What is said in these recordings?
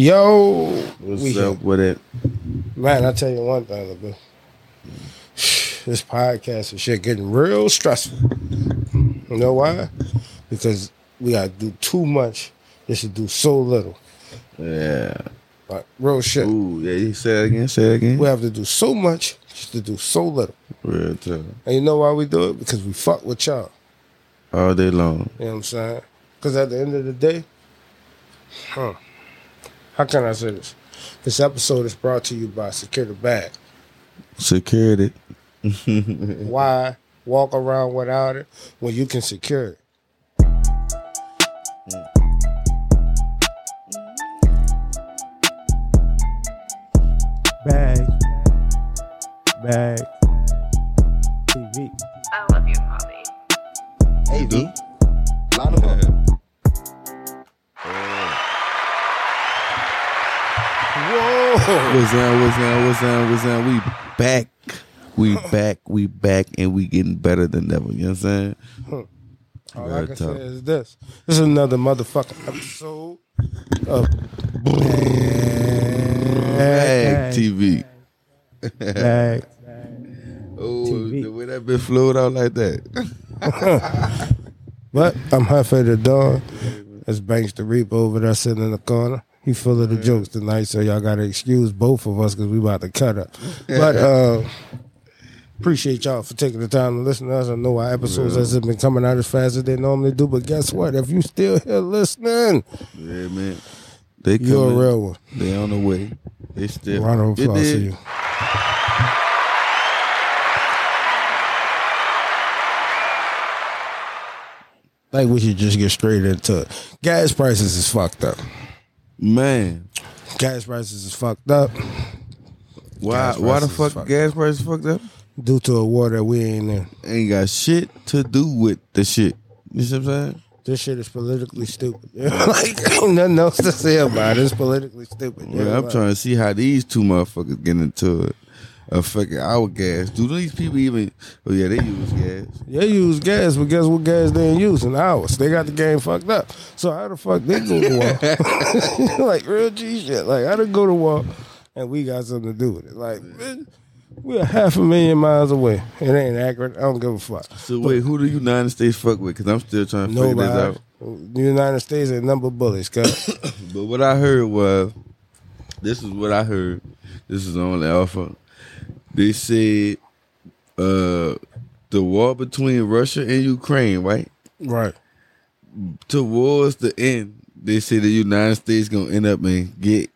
Yo, What's we up with it? Man, I tell you one thing, look, this podcast and shit getting real stressful. You know why? Because we gotta do too much just to do so little. Yeah. Like real shit. Ooh, yeah. You say it again. Say it again. We have to do so much just to do so little. Real talk. And you know why we do it? Because we fuck with y'all. All day long. You know what I'm saying? Because at the end of the day, huh? How can I say this? This episode is brought to you by Secure the Bag. Security. Why walk around without it when you can secure it? Bag. Bag. Whoa! What's up? What's up? What's up? What's up? We back. We back. We back, and we getting better than ever. You know what I'm saying? All Real I can talk. say is this. This is another motherfucking episode of Bag TV. Bag. Oh, TV. the way that been flowed out like that. But I'm Hefe the Dawn. That's Banks the Reaper over there sitting in the corner. He full of the jokes tonight, so y'all gotta excuse both of us because we about to cut up. But uh, appreciate y'all for taking the time to listen to us. I know our episodes hasn't been coming out as fast as they normally do, but guess what? If you still here listening, Yeah, man. They you're a real one. They on the way. They still. Round of It applause to did. you. Like we should just get straight into it. Gas prices is fucked up. Man, Gas prices is fucked up why? Gas Why the prices fuck fucked gas prices fucked up? due to a war that we ain't in. Ain't got shit to do with the shit. You see what I'm saying? This shit is politically stupid. like ain't nothing else to say about it. It's politically stupid. Yeah, I'm trying to see how these two motherfuckers get into it. Affecting our gas. Do these people even? Oh yeah, they use gas. They use gas, but guess what gas they ain't using? Ours. They got the game fucked up. So how the fuck they go to war? like real G shit. Like I how they go to war and we got something to do with it. Like man, we're half a million miles away. It ain't accurate. I don't give a fuck. So wait, who do United States fuck with? Because I'm still trying to figure this out. The United States ain't number bullets, cuz. But what I heard was, this is what I heard. This is on the Alpha. They said uh, the war between Russia and Ukraine, right? right. Towards the end, they say the United States gonna end up and get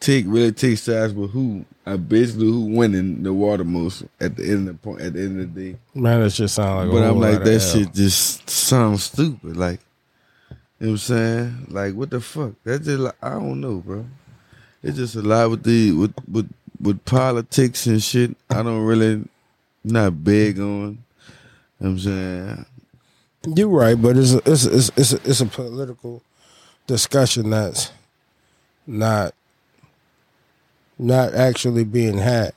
take really take sides with who, uh, basically who winning the war the most at the end of the point at the end of the day. Man, that shit sound like But I'm like that hell. shit just sounds stupid. Like you know what I'm saying? Like what the fuck? That's just like I don't know, bro. It's just a lot with the with with with politics and shit. I don't really not big on. You know what I'm saying? You're right, but it's a, it's a, it's a, it's, a, it's a political discussion that's not not actually being had.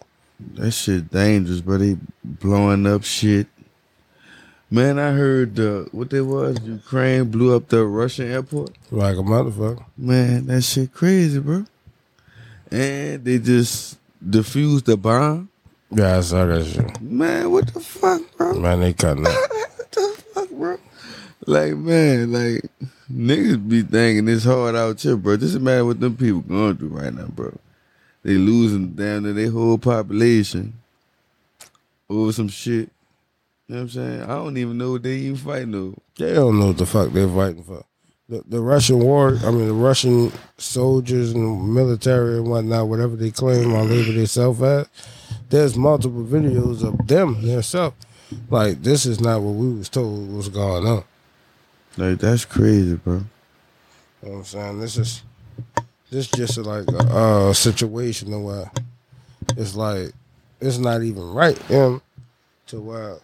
That shit dangerous, but They blowing up shit. Man, I heard uh, what they was. Ukraine blew up the Russian airport. Like a motherfucker. Man, that shit crazy, bro. And they just defused the bomb. Yeah, I saw that shit. Man, what the fuck, bro? Man, they cutting up. what the fuck, bro? Like, man, like niggas be thinking it's hard out here, bro. Just imagine what them people going through right now, bro. They losing down to their whole population over some shit. You know what I'm saying? I don't even know what they even fighting over. They don't know what the fuck they're fighting for. The, the Russian war, I mean, the Russian soldiers and military and whatnot, whatever they claim or label themselves as, there's multiple videos of them themselves. Like, this is not what we was told was going on. Like, that's crazy, bro. You know what I'm saying? This is this just like a uh, situation where it's like it's not even right, you know, to where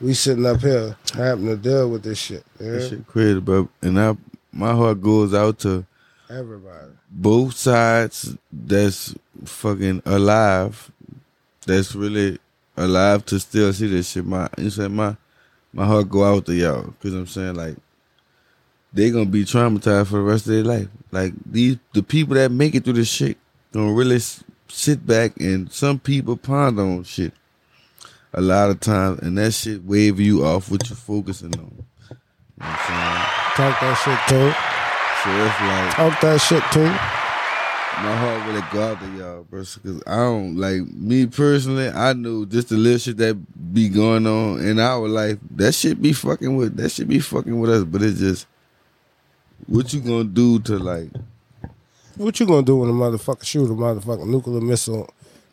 we sitting up here having to deal with this shit. Yeah? That shit crazy, bro. And I, my heart goes out to Everybody. both sides that's fucking alive, that's really alive to still see this shit. My you said my my heart go out to y'all because I'm saying like they gonna be traumatized for the rest of their life. Like these, the people that make it through this shit gonna really sit back and some people ponder on shit a lot of times, and that shit wave you off what you're focusing on. You know what I'm Talk that shit too. So it's like Talk that shit too. my heart really go out to y'all, bro. Cause I don't like me personally. I know just the little shit that be going on in our life. That shit be fucking with. That shit be fucking with us. But it's just what you gonna do to like. What you gonna do when a motherfucker shoot a motherfucking nuclear missile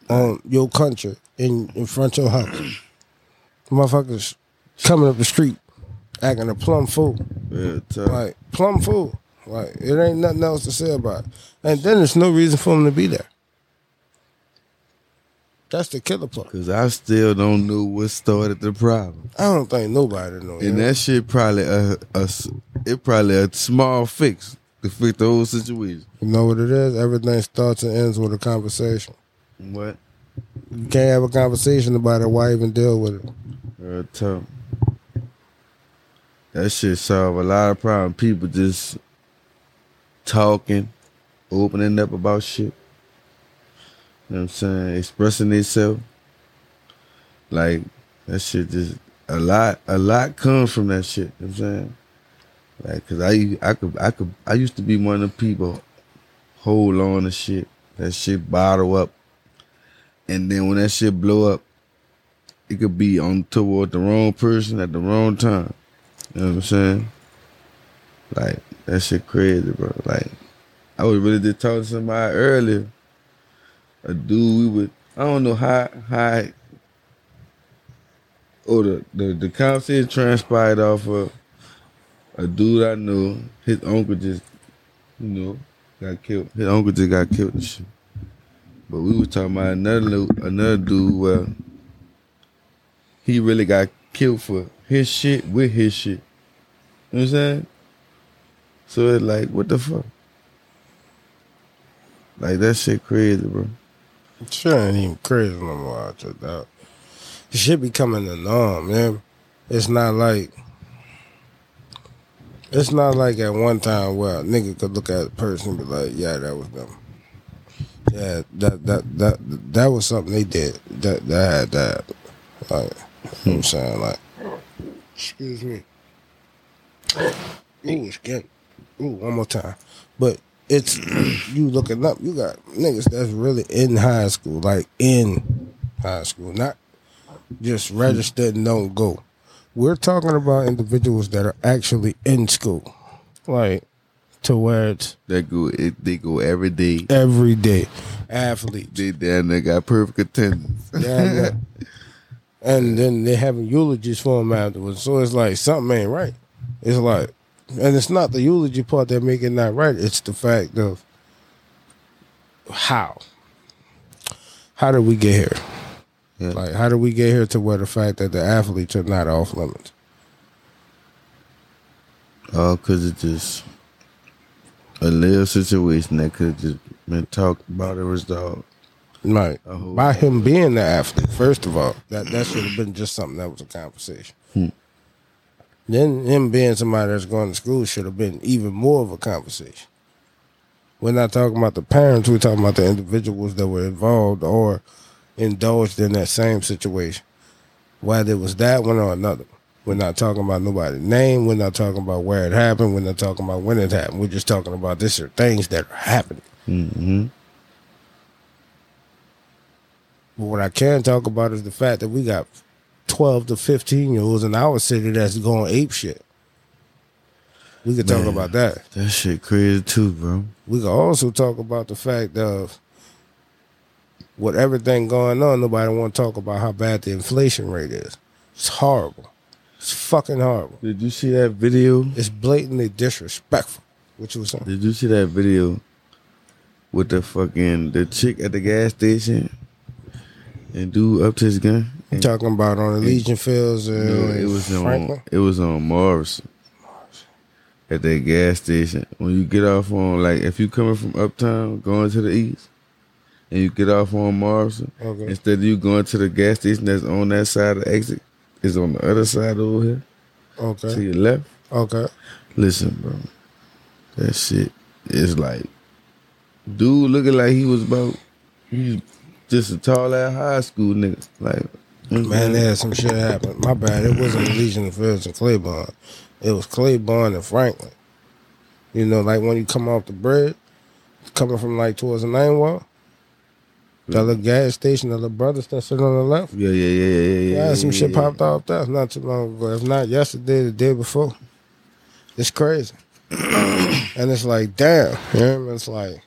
on your country in in front of your house? Motherfuckers coming up the street acting a plum fool. Yeah, tough. Like plum fool. Like it ain't nothing else to say about it. And then there's no reason for him to be there. That's the killer part. Cause I still don't know what started the problem. I don't think nobody knows. And that shit probably a, a it probably a small fix to fix the whole situation. You know what it is? Everything starts and ends with a conversation. What? You can't have a conversation about it. Why even deal with it? Real tough. That shit solve a lot of problems. People just talking, opening up about shit. You know what I'm saying? Expressing themselves. Like that shit just a lot a lot comes from that shit. You know what I'm saying? Like cause I I could I could I used to be one of the people hold on to shit. That shit bottle up. And then when that shit blow up, it could be on toward the wrong person at the wrong time. You know what I'm saying? Like that shit crazy, bro. Like I was really just talking to somebody earlier. A dude we would I don't know how how or the, the the conversation transpired off of a dude I know. His uncle just you know got killed. His uncle just got killed and shit. But we was talking about another another dude where he really got killed for his shit with his shit. You know what I'm saying? So it's like, what the fuck? Like that shit crazy, bro. Shit ain't even crazy no more out there, dog. It should be becoming the norm, man. It's not like it's not like at one time where a nigga could look at a person and be like, yeah, that was them. Yeah, that that that that was something they did. That that had that. Like you know what I'm hmm. saying? Like excuse me. Ooh, skin. Ooh, one more time. But it's you looking up, you got niggas that's really in high school, like in high school, not just registered and don't go. We're talking about individuals that are actually in school, like to where it's They go it, they go every day. every day athletes. They down there got perfect attendance. Yeah, and then they having eulogies for him afterwards. So it's like something ain't right. It's like, and it's not the eulogy part that make it not right. It's the fact of how. How did we get here? Yeah. Like, how did we get here to where the fact that the athletes are not off limits? All cause it's just a little situation that could have just been talked about and resolved. Right. By him being the athlete, first of all, that that should have been just something that was a conversation. Hmm. Then him being somebody that's going to school should have been even more of a conversation. We're not talking about the parents, we're talking about the individuals that were involved or indulged in that same situation. Whether it was that one or another. We're not talking about nobody's name. We're not talking about where it happened. We're not talking about when it happened. We're just talking about this are things that are happening. Mm-hmm. But what I can talk about is the fact that we got 12 to 15 year olds in our city that's going ape shit. We could talk Man. about that. That shit crazy too, bro. We could also talk about the fact of with everything going on, nobody want to talk about how bad the inflation rate is. It's horrible. It's fucking horrible. Did you see that video? It's blatantly disrespectful. What you was saying? Did you see that video with the fucking the chick at the gas station and dude up to his gun? You talking about on the Legion Fields and no, it was Franklin? on it was on Morrison at that gas station. When you get off on like if you coming from uptown going to the east and you get off on Morrison, Okay. instead of you going to the gas station that's on that side of the exit, is on the other side over here Okay. to your left. Okay. Listen, bro, that shit is like, dude looking like he was about, he's just a tall ass high school nigga. Like, Man, had some shit happen. My bad. It wasn't Legion of Fields and Claiborne. It was Claiborne and Franklin. You know, like when you come off the bridge, coming from like towards the nine wall, the little gas station, the little brothers that sit on the left. yeah, yeah, yeah, yeah, yeah. Yeah, some shit yeah. popped off there not too long ago. If not yesterday, the day before. It's crazy. and it's like, damn. You know what I mean? It's like,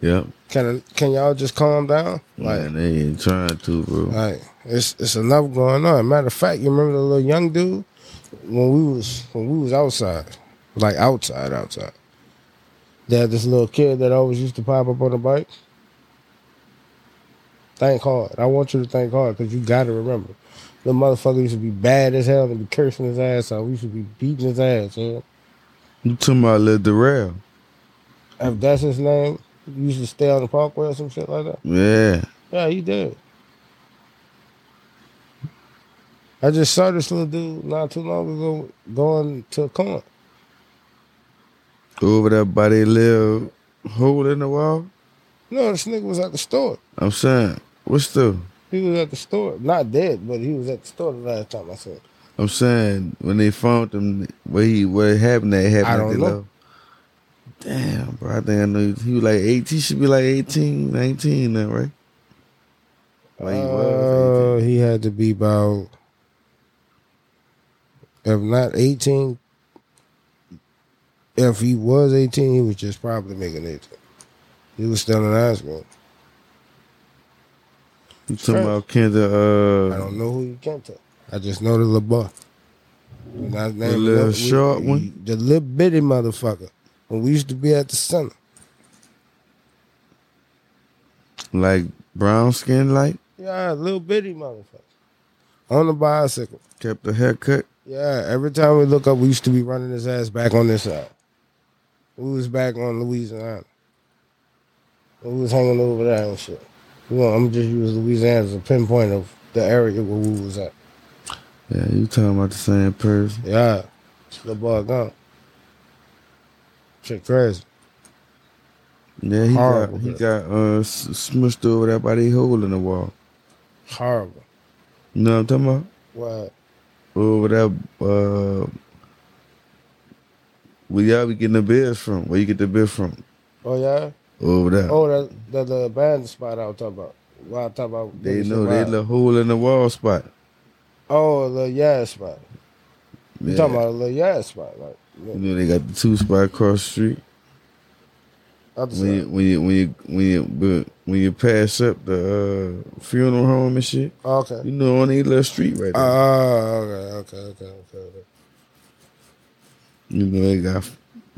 Yep. can can y'all just calm down? Like, Man, they ain't trying to, bro. like it's it's enough going on. Matter of fact, you remember the little young dude when we was when we was outside, like outside, outside. They had this little kid that always used to pop up on the bike. Think hard. I want you to think hard because you got to remember. The motherfucker used to be bad as hell and be cursing his ass out. We used to be beating his ass. You know? You talking about Lil Darrell? If that's his name, he used to stay on the parkway or some shit like that. Yeah. Yeah, he did. I just saw this little dude not too long ago going to a corner. Over there by their little hole in the wall. No, this nigga was at the store. I'm saying, what's the? He was at the store. Not dead, but he was at the store the last time I saw him. I'm saying when they found him, where he what happened? That happened. I don't know. Damn, bro. I think I know he was like 18. He should be like 18, 19 now, right? Well, he was Uh, he had to be about, if not 18, if he was 18, he was just probably making 18. He was still in high school. You talking about Kendra? I Uh, don't know who you came to. I just know the little boy. Not The little short one? The little bitty motherfucker. When we used to be at the center. like brown skin, like Yeah, little bitty motherfucker. On the bicycle. kept the haircut. Yeah, every time we look up, we used to be running his ass back on this side. We was back on Louisiana. We was hanging over there and shit. Well, I'm just using Louisiana as a pinpoint of the area where we was at. Yeah, you talking about the same person? Yeah, the boy gone. Shit crazy. Yeah, he Horrible, got he got uh smushed over there by the hole in the wall. Horrible. You know what I'm talking about? What? Over there, uh, where y'all be getting the beers from? Where you get the beer from? Oh yeah. Over there. Oh, that that the band spot I was talking about. What I talk about? they know they little hole in the wall spot. Oh, the yeah spot. You Yeah. talking about a little yeah spot, like You know they got the two spot across the street. When you when you when you when you but when you pass up the uh, funeral home and shit, Okay. you know on that little street right there. Oh, okay, okay, okay, okay. okay. you know they got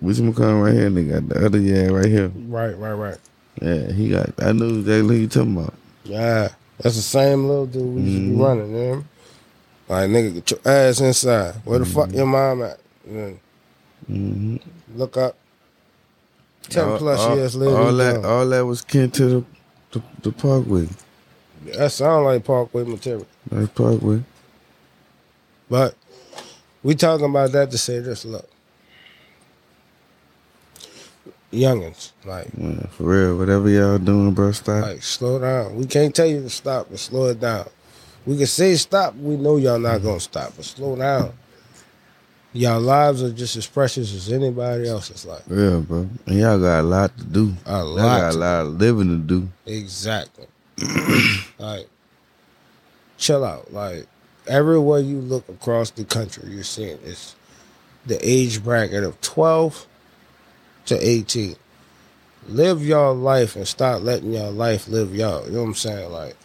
which one come right here and they got the other yeah right here. Right, right, right. Yeah, he got. I know exactly who you talking about. Yeah, that's the same little dude we used to be Mhm. running, man. Like nigga, get your ass inside. Where the fuck Mhm. your mom at? And then hmm look up. Ten all, plus all, years later. All that, all that was kin to the the, the Parkway. that sound like Parkway material. Like Parkway. But we talking about that to say this. Look, youngins, like, Yeah, for real. Whatever y'all doing, bro, stop. like slow down. We can't tell you to stop, but slow it down. We can say stop. We know y'all not gonna stop, but slow down. Y'all lives are just as precious as anybody else's life. Yeah, bro. And y'all got a lot to do. A Y'all lot. got a lot of living to do. Exactly. like, chill out. Like, everywhere you look across the country, you're seeing it's the age bracket of 12 to 18. Live your life and stop letting your life live y'all. You know what I'm saying? Like,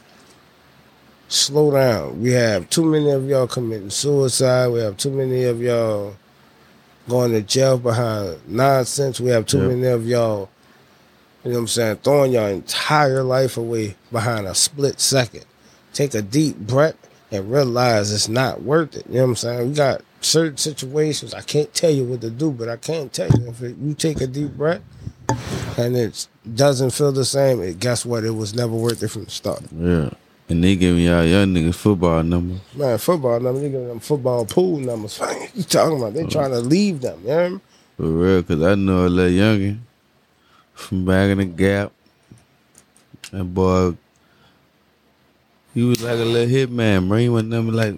slow down. We have too many of y'all committing suicide. We have too many of y'all going to jail behind nonsense. We have too Yep. many of y'all you know what I'm saying? Throwing your entire life away behind a split second. Take a deep breath and realize it's not worth it. You know what I'm saying? We got certain situations. I can't tell you what to do, but I can't tell you if it, you take a deep breath and it doesn't feel the same, it, guess what? It was never worth it from the start. Yeah. And they giving y'all young niggas football numbers. Man, football numbers, they giving them football pool numbers. What you talking about? They uh-huh. trying to leave them, you know I mean? For real, cause I know a little youngin. from back in the gap. That boy, he was like a little hitman, bro. He went number like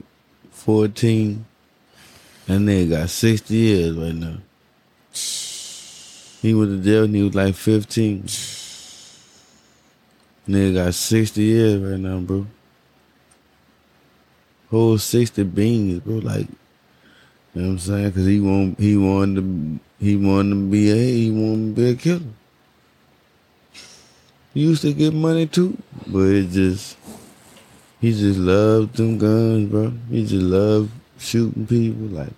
14. That nigga got 60 years right now. He went to jail when he was like 15. Nigga got 60 years right now, bro. Whole 60 beans, bro. Like, you know what I'm saying? Cause he want he wanted to he wanted to be a he wanted to be a killer. He used to get money too, but it just he just loved them guns, bro. He just loved shooting people. Like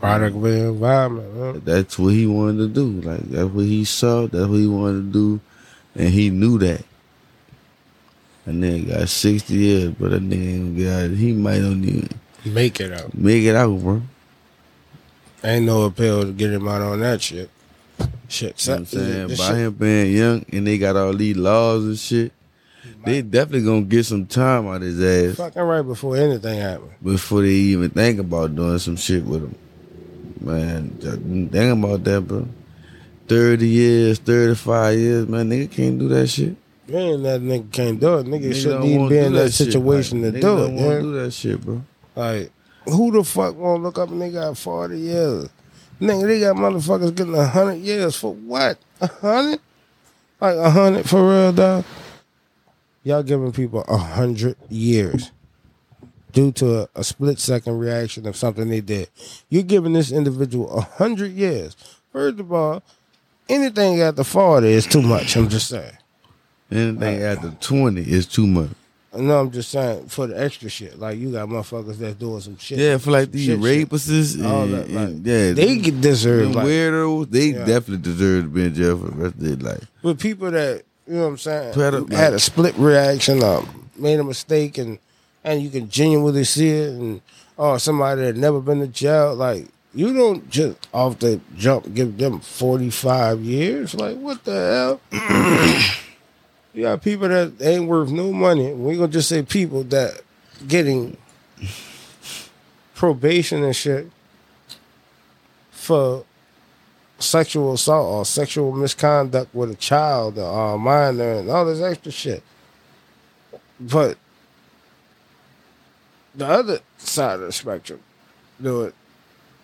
Product of the environment. Huh? that's what he wanted to do. Like that's what he saw. That's what he wanted to do, and he knew that. And then got sixty years, but that nigga get out. He might not even Make it out. make it out, bro. Ain't no appeal to get him out on that shit. Shit. You know I'm saying? By shit- him being young and they got all these laws and shit, they definitely gonna get some time out his ass Fucking right before anything happened. before they even think about doing some shit with him. Man, think about that, bro. 30 years, 35 years, man, nigga can't do that shit. Man, that nigga can't do it. Nigga, Nigga shouldn't even be in that shit. situation Like, to do it. don't do that shit, bro. Like, who the fuck wanna look up and they got 40 years? Nigga, they got motherfuckers getting 100 years for what? 100? Like 100 for real, dog? Y'all giving people 100 years due to a, a split second reaction of something they did. You're giving this individual a 100 years. First of all, anything after 40 is too much. I'm just saying. Anything after 20 is too much. No, I'm just saying for the extra shit. Like you got motherfuckers that's doing some shit. Yeah, for like these Shit, shit. rapists All and, that, like, and- yeah, They get deserve like weirdos, they Yeah. definitely deserve to be in jail for the rest of their life. with people that you know what I'm saying had a split reaction, um, made a mistake, and and you can genuinely see it, and oh somebody that never been to jail, like you don't just off the jump give them 45 years. Like what the hell? you got people that ain't worth no money. We gonna just say people that getting probation and shit for sexual assault or sexual misconduct with a child or a minor and all this extra shit. But the other side of the spectrum, do it,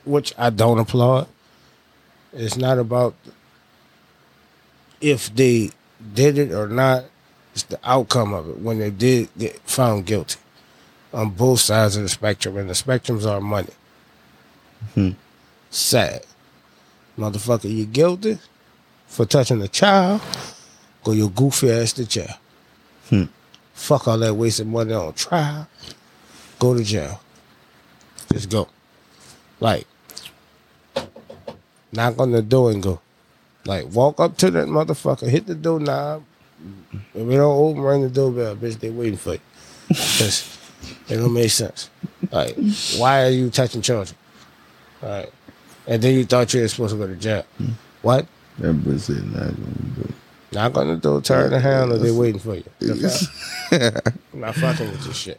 which I don't applaud. It's not about if they did it or not. It's the outcome of it when they did get found guilty on both sides of the spectrum, and the spectrums are money. Hmm. Sad. Motherfucker, you guilty for touching a child, go your goofy ass to jail. Hmm. Fuck all that wasted money on trial. Go to jail. Just go. Like, knock on the door and go. Like, walk up to that motherfucker, hit the door knob. If it don't open, ring the doorbell, bitch. They waiting for you. Cause it don't make sense. Like, why are you touching children? All right. And then you thought you were supposed to go to jail. What? That bitch said not gonna do. Knock on the door, turn the handle, they waiting for you. I'm not fucking with this shit.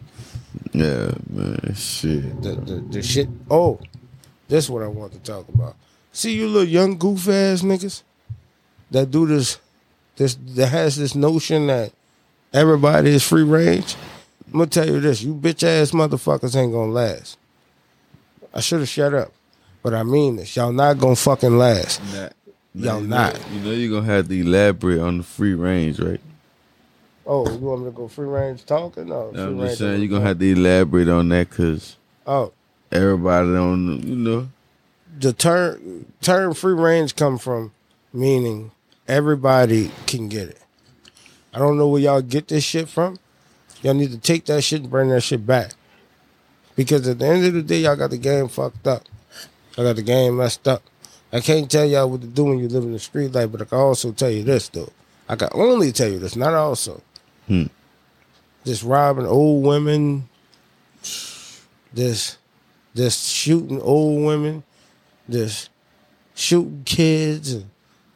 Yeah, man, shit. The, the, the shit. Oh, that's what I want to talk about. See you little young goof ass niggas that do this, this that has this notion that everybody is free range. I'm gonna tell you this: you bitch ass motherfuckers ain't gonna last. I should have shut up, but I mean this. Y'all not gonna fucking last. Y'all you not. Know, you know you're gonna have to elaborate on the free range, right? Oh, you want me to go free range talking? No, free I'm range just saying you're gonna have to elaborate on that because Oh, everybody don't, you know. the term term free range come from meaning everybody can get it. I don't know where y'all get this shit from. Y'all need to take that shit and bring that shit back. Because at the end of the day, y'all got the game fucked up. Y'all got the game messed up. I can't tell y'all what to do when you live in the street life, but I can also tell you this though. I can only tell you this, not also. Hmm. This robbing old women, just this shooting old women, just shooting kids, and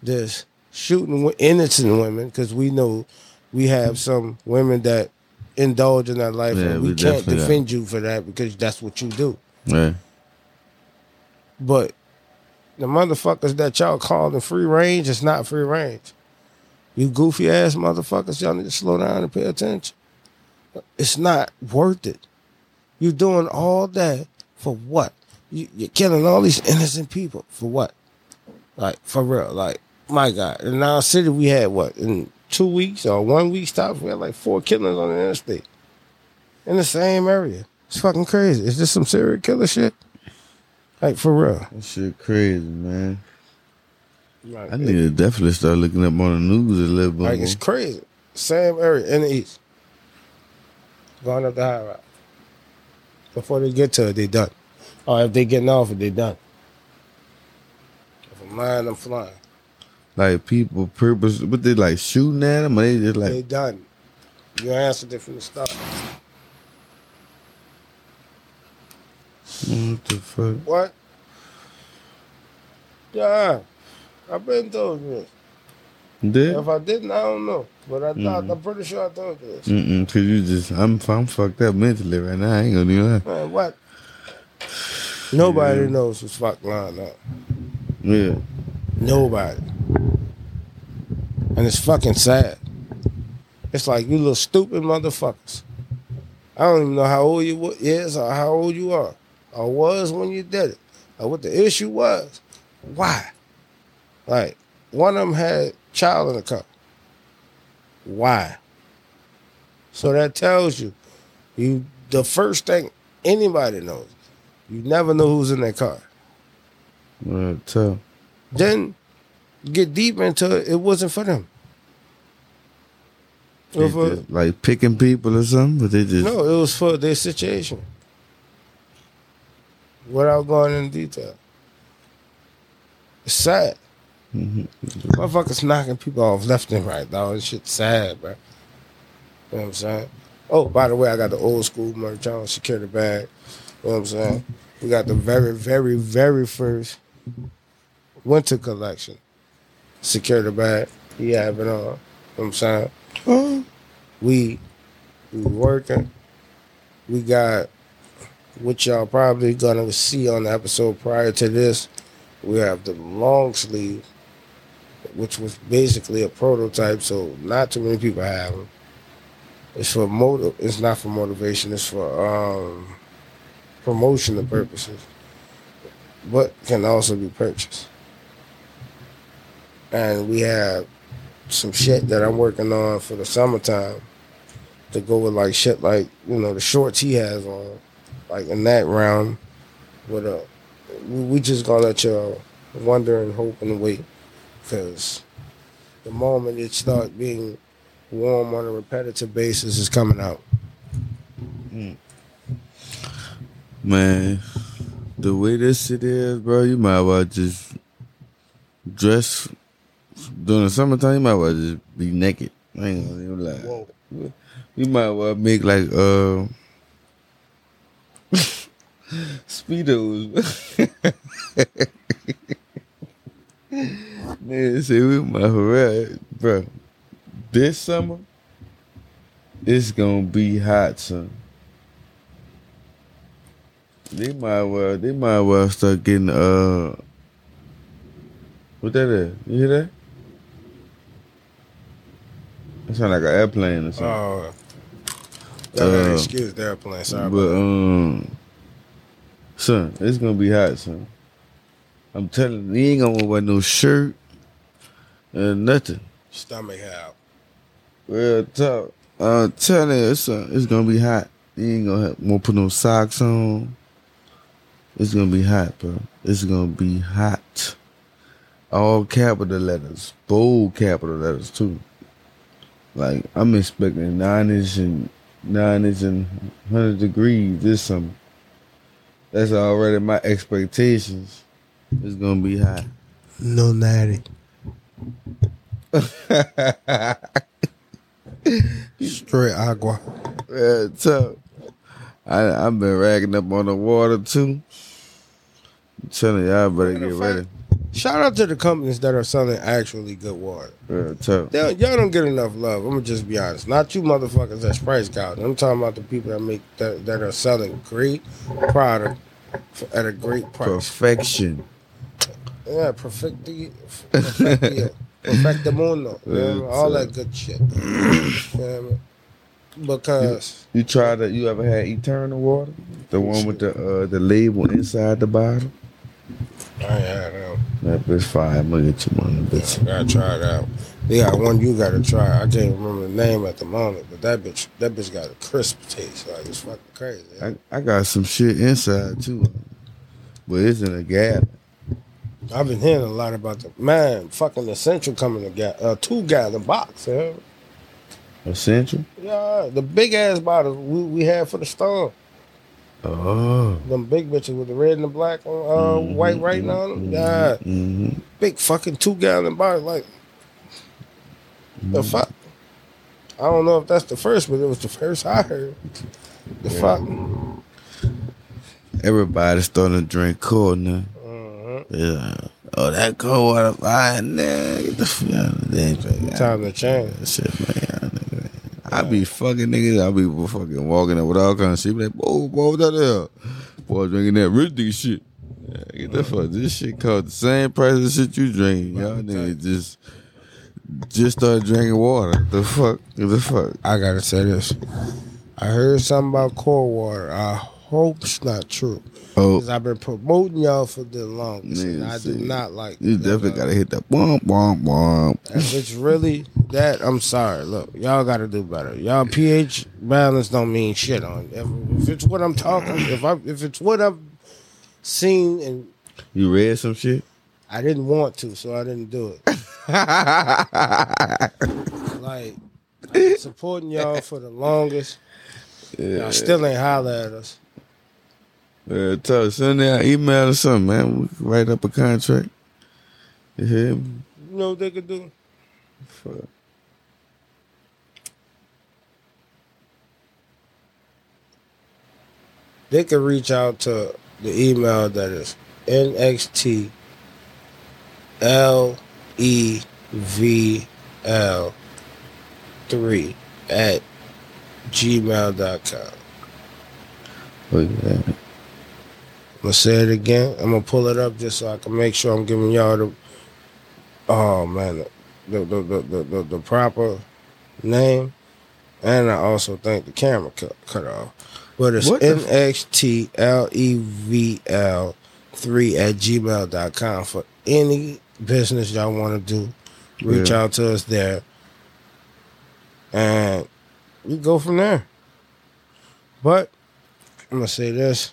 this shooting innocent women, because we know we have some women that indulge in that life, Yeah, and we we can't got- defend you for that because that's what you do. Right. But The motherfuckers that y'all call the free range it's not free range. You goofy ass motherfuckers, y'all need to slow down and pay attention. It's not worth it. You're doing all that for what? You, you're killing all these innocent people for what? Like for real, like my God. In our city, we had what in two weeks or one week stops, we had like four killings on the interstate in the same area. It's fucking crazy. Is this some serial killer shit? Like for real. That shit crazy, man. Like, I need to definitely start looking up on the news a little bit. Like more. it's crazy. Same area in the east. Going up the high route. Before they get to it, they done. Or if they getting off it, they done. If I'm lying, I'm flying. Like people purpose, but they like shooting at them, or they just like they done. You answered it from the start. what the fuck? What? Yeah. I've been told you this. Did? If I didn't, I don't know. But I thought Mhm. I'm pretty sure I told you this. Mm-mm, cause you just, I'm, I'm fucked up mentally right now. I ain't gonna do that. Man, what? Nobody Yeah. knows who's fucking lying up. Yeah. Nobody. And it's fucking sad. It's like you little stupid motherfuckers. I don't even know how old you is or how old you are or was when you did it or what the issue was. Why? Like one of them had child in the car. Why? So that tells you, you the first thing anybody knows, you never know who's in that car. Well, tough. Then get deep into it, it wasn't for them. For- just, like picking people or something, but they just no, it was for their situation. Without going into detail. It's sad. Mhm. Motherfuckers knocking people off left and right, dog. This shit's sad, bro. You know what I'm saying? Oh, by the way, I got the old school merch on, security bag. You know what I'm saying? We got the very, very, very first winter collection. Security bag. He have it on. You know what I'm saying? We we working. We got what y'all probably gonna see on the episode prior to this. We have the long sleeve, which was basically a prototype, so not too many people have them. It's for motive. It's not for motivation. It's for um, promotional purposes, but can also be purchased. And we have some shit that I'm working on for the summertime to go with like shit like you know the shorts he has on, like in that round. With a, we we just gonna let y'all wonder and hope and wait, because the moment it start being warm on a repetitive basis is coming out. man, the way this shit is, bro, you might well just dress during the summertime. You might well just be naked. I ain't gonna even lie. Whoa. You might well make like uh speedos. Man, say we my well, bro. This summer, it's gonna be hot, son. They might well, they might well start getting uh, what that is? You hear that? It sound like an airplane or something. Oh, that Uh, excuse the airplane. Sorry, But um, son, it's gonna be hot, son. I'm telling you, you ain't gonna wear no shirt and nothing. stomach out. Real talk. I'm telling you, son, uh, it's gonna be hot. You ain't gonna have, won't put no socks on. It's gonna be hot, bro. It's gonna be hot. All capital letters, bold capital letters too. Like I'm expecting nineties and nineties and hundred degrees this summer. That's already my expectations. It's gonna be hot. No natty. Straight agua. Yeah, tough. I I've been racking up on the water too. I'm telling y'all better get of ready. Shout out to the companies that are selling actually good water. Real tough. Y'all, y'all don't get enough love. I'm gonna just be honest. Not you motherfuckers that's price gouging. I'm talking about the people that make that, that are selling great product for, at a great price. Perfection. Yeah, perfecti, perfectio, perfectamundo. the moon I mean? All that good shit. You know what I mean? Because You tried that? You ever had Eternal Water? The one with the uh, the label inside the bottle. I had them. That bitch fire. I'm gonna get you one. of them bitch. Gotta try it out. They got one you gotta try. I can't remember the name at the moment, but that bitch, that bitch got a crisp taste. Like it's fucking crazy. I, I got some shit inside too, but it's in a gallon. I've been hearing a lot about the man fucking essential coming to get a two gallon box. Yeah, Essential. yeah, the big ass bottles we, we had for the storm. Oh. Them big bitches with the red and the black on uh, white writing on them. Yeah, hmm big fucking two gallon bottles. Like the fuck. I don't know if that's the first, but it was the first I heard. The fuck. Everybody starting to drink cold now. Yeah. Oh, that cold water fine. Nah, get the fuck out of drink Time to change. shit, man. nigga. I be fucking niggas. I be fucking walking up with all kinds of shit. Be like, whoa, boy, what that hell? Boy, drinking that rich nigga shit. Yeah, get the fuck. This shit cost the same price as shit you drink. Y'all niggas just just started drinking water. The fuck? The fuck? I gotta say this. I heard something about cold water. I hope it's not true. Oh, Because I've been promoting y'all for the longest. and Nigga, I do not like you definitely gotta hit that womp womp womp. If it's really that, I'm sorry. Look, y'all got to do better. Y'all pH balance don't mean shit on. If, if it's what I'm talking, if I if it's what I've seen and You read some shit? I didn't want to, so I didn't do it. Like been supporting y'all for the longest. Y'all still ain't holler at us. Yeah, tell us, send that email or something, man. We can write up a contract. You hear me? You know what they could do? Fuck. They could reach out to the email that is nxt l e v l three at gmail.com. Look at that. I'm gonna say it again. I'm gonna pull it up just so I can make sure I'm giving y'all the oh man the the the the, the, the proper name. And I also think the camera cut cut off. But it's What NXTLEVL three at gmail.com for any business y'all wanna do. Reach Yeah. out to us there. And we go from there. But I'm gonna say this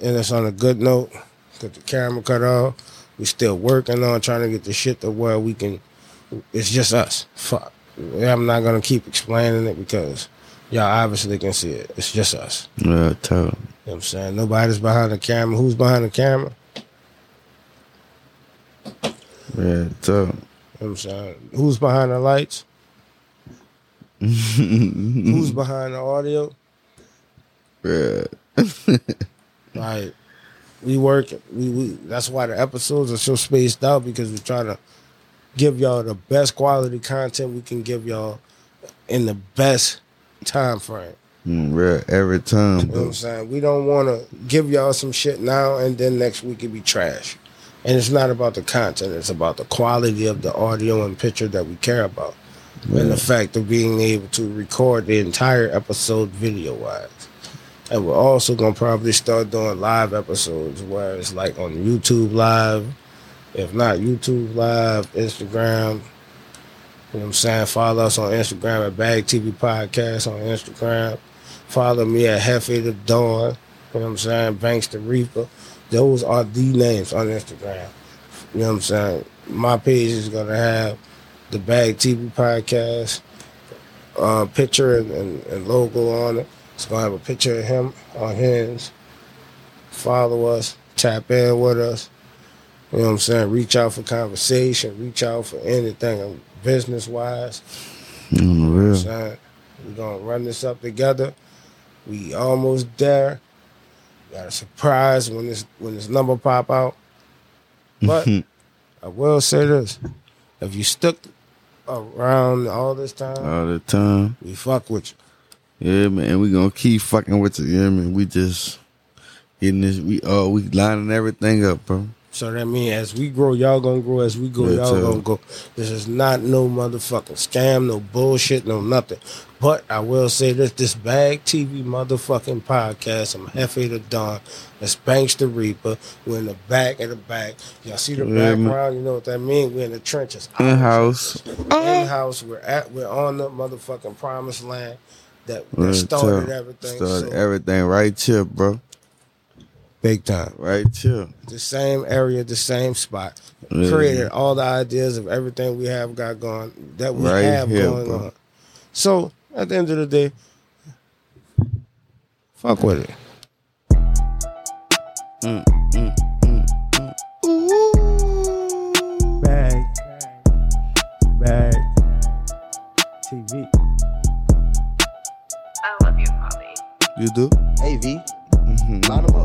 and it's on a good note because the camera cut off. We still working on trying to get the shit to where we can. It's just us. Fuck. I'm not gonna keep explaining it because y'all obviously can see it. It's just us. Yeah, tell You know what I'm saying? Nobody's behind the camera. Who's behind the camera? Yeah, them. You know what I'm saying? Who's behind the lights? Who's behind the audio? Yeah. Like we work, we, we that's why the episodes are so spaced out because we're trying to give y'all the best quality content we can give y'all in the best time frame. Mm, yeah, every time, You know what. I'm saying? We don't want to give y'all some shit now and then next week it be trash. And it's not about the content; it's about the quality of the audio and picture that we care about, and the fact of being able to record the entire episode video wise. And we're also gonna probably start doing live episodes where it's like on YouTube Live, if not YouTube Live, Instagram. You know what I'm saying? Follow us on Instagram at Bag TV Podcast on Instagram. Follow me at Hefe the Dawn. You know what I'm saying? Banks the Reaper. Those are the names on Instagram. You know what I'm saying? My page is gonna have the Bag TV Podcast uh, picture and, and, and logo on it. It's gonna have a picture of him on his. Follow us, tap in with us. You know what I'm saying? Reach out for conversation, reach out for anything business wise. Mm, You know real. We're gonna run this up together. We almost there. Got a surprise when this when this number pop out. But I will say this. If you stuck around all this time, All the time. we fuck with you. Yeah, man. We gonna keep fucking with it. Yeah, man. We just getting this. We uh, we lining everything up, bro. So that means as we grow, y'all gonna grow. As we go, Yeah, y'all too. gonna go. This is not no motherfucking scam, no bullshit, no nothing. But I will say this: this Bag TV motherfucking podcast. I'm Hefe the Don. That's Banks the Reaper. We're in the back of the back. Y'all see the Yeah, man. background? You know what that means? We're in the trenches. In house. In house. We're at. We're on the motherfucking promised land that, that Real started everything. Started so, everything right here, bro. big time. Right here. the same area, the same spot. Created all the ideas of everything we have got going that we Right have here, going bro. on. So at the end of the day, fuck with it. Bag, You do? AV. Mm-hmm.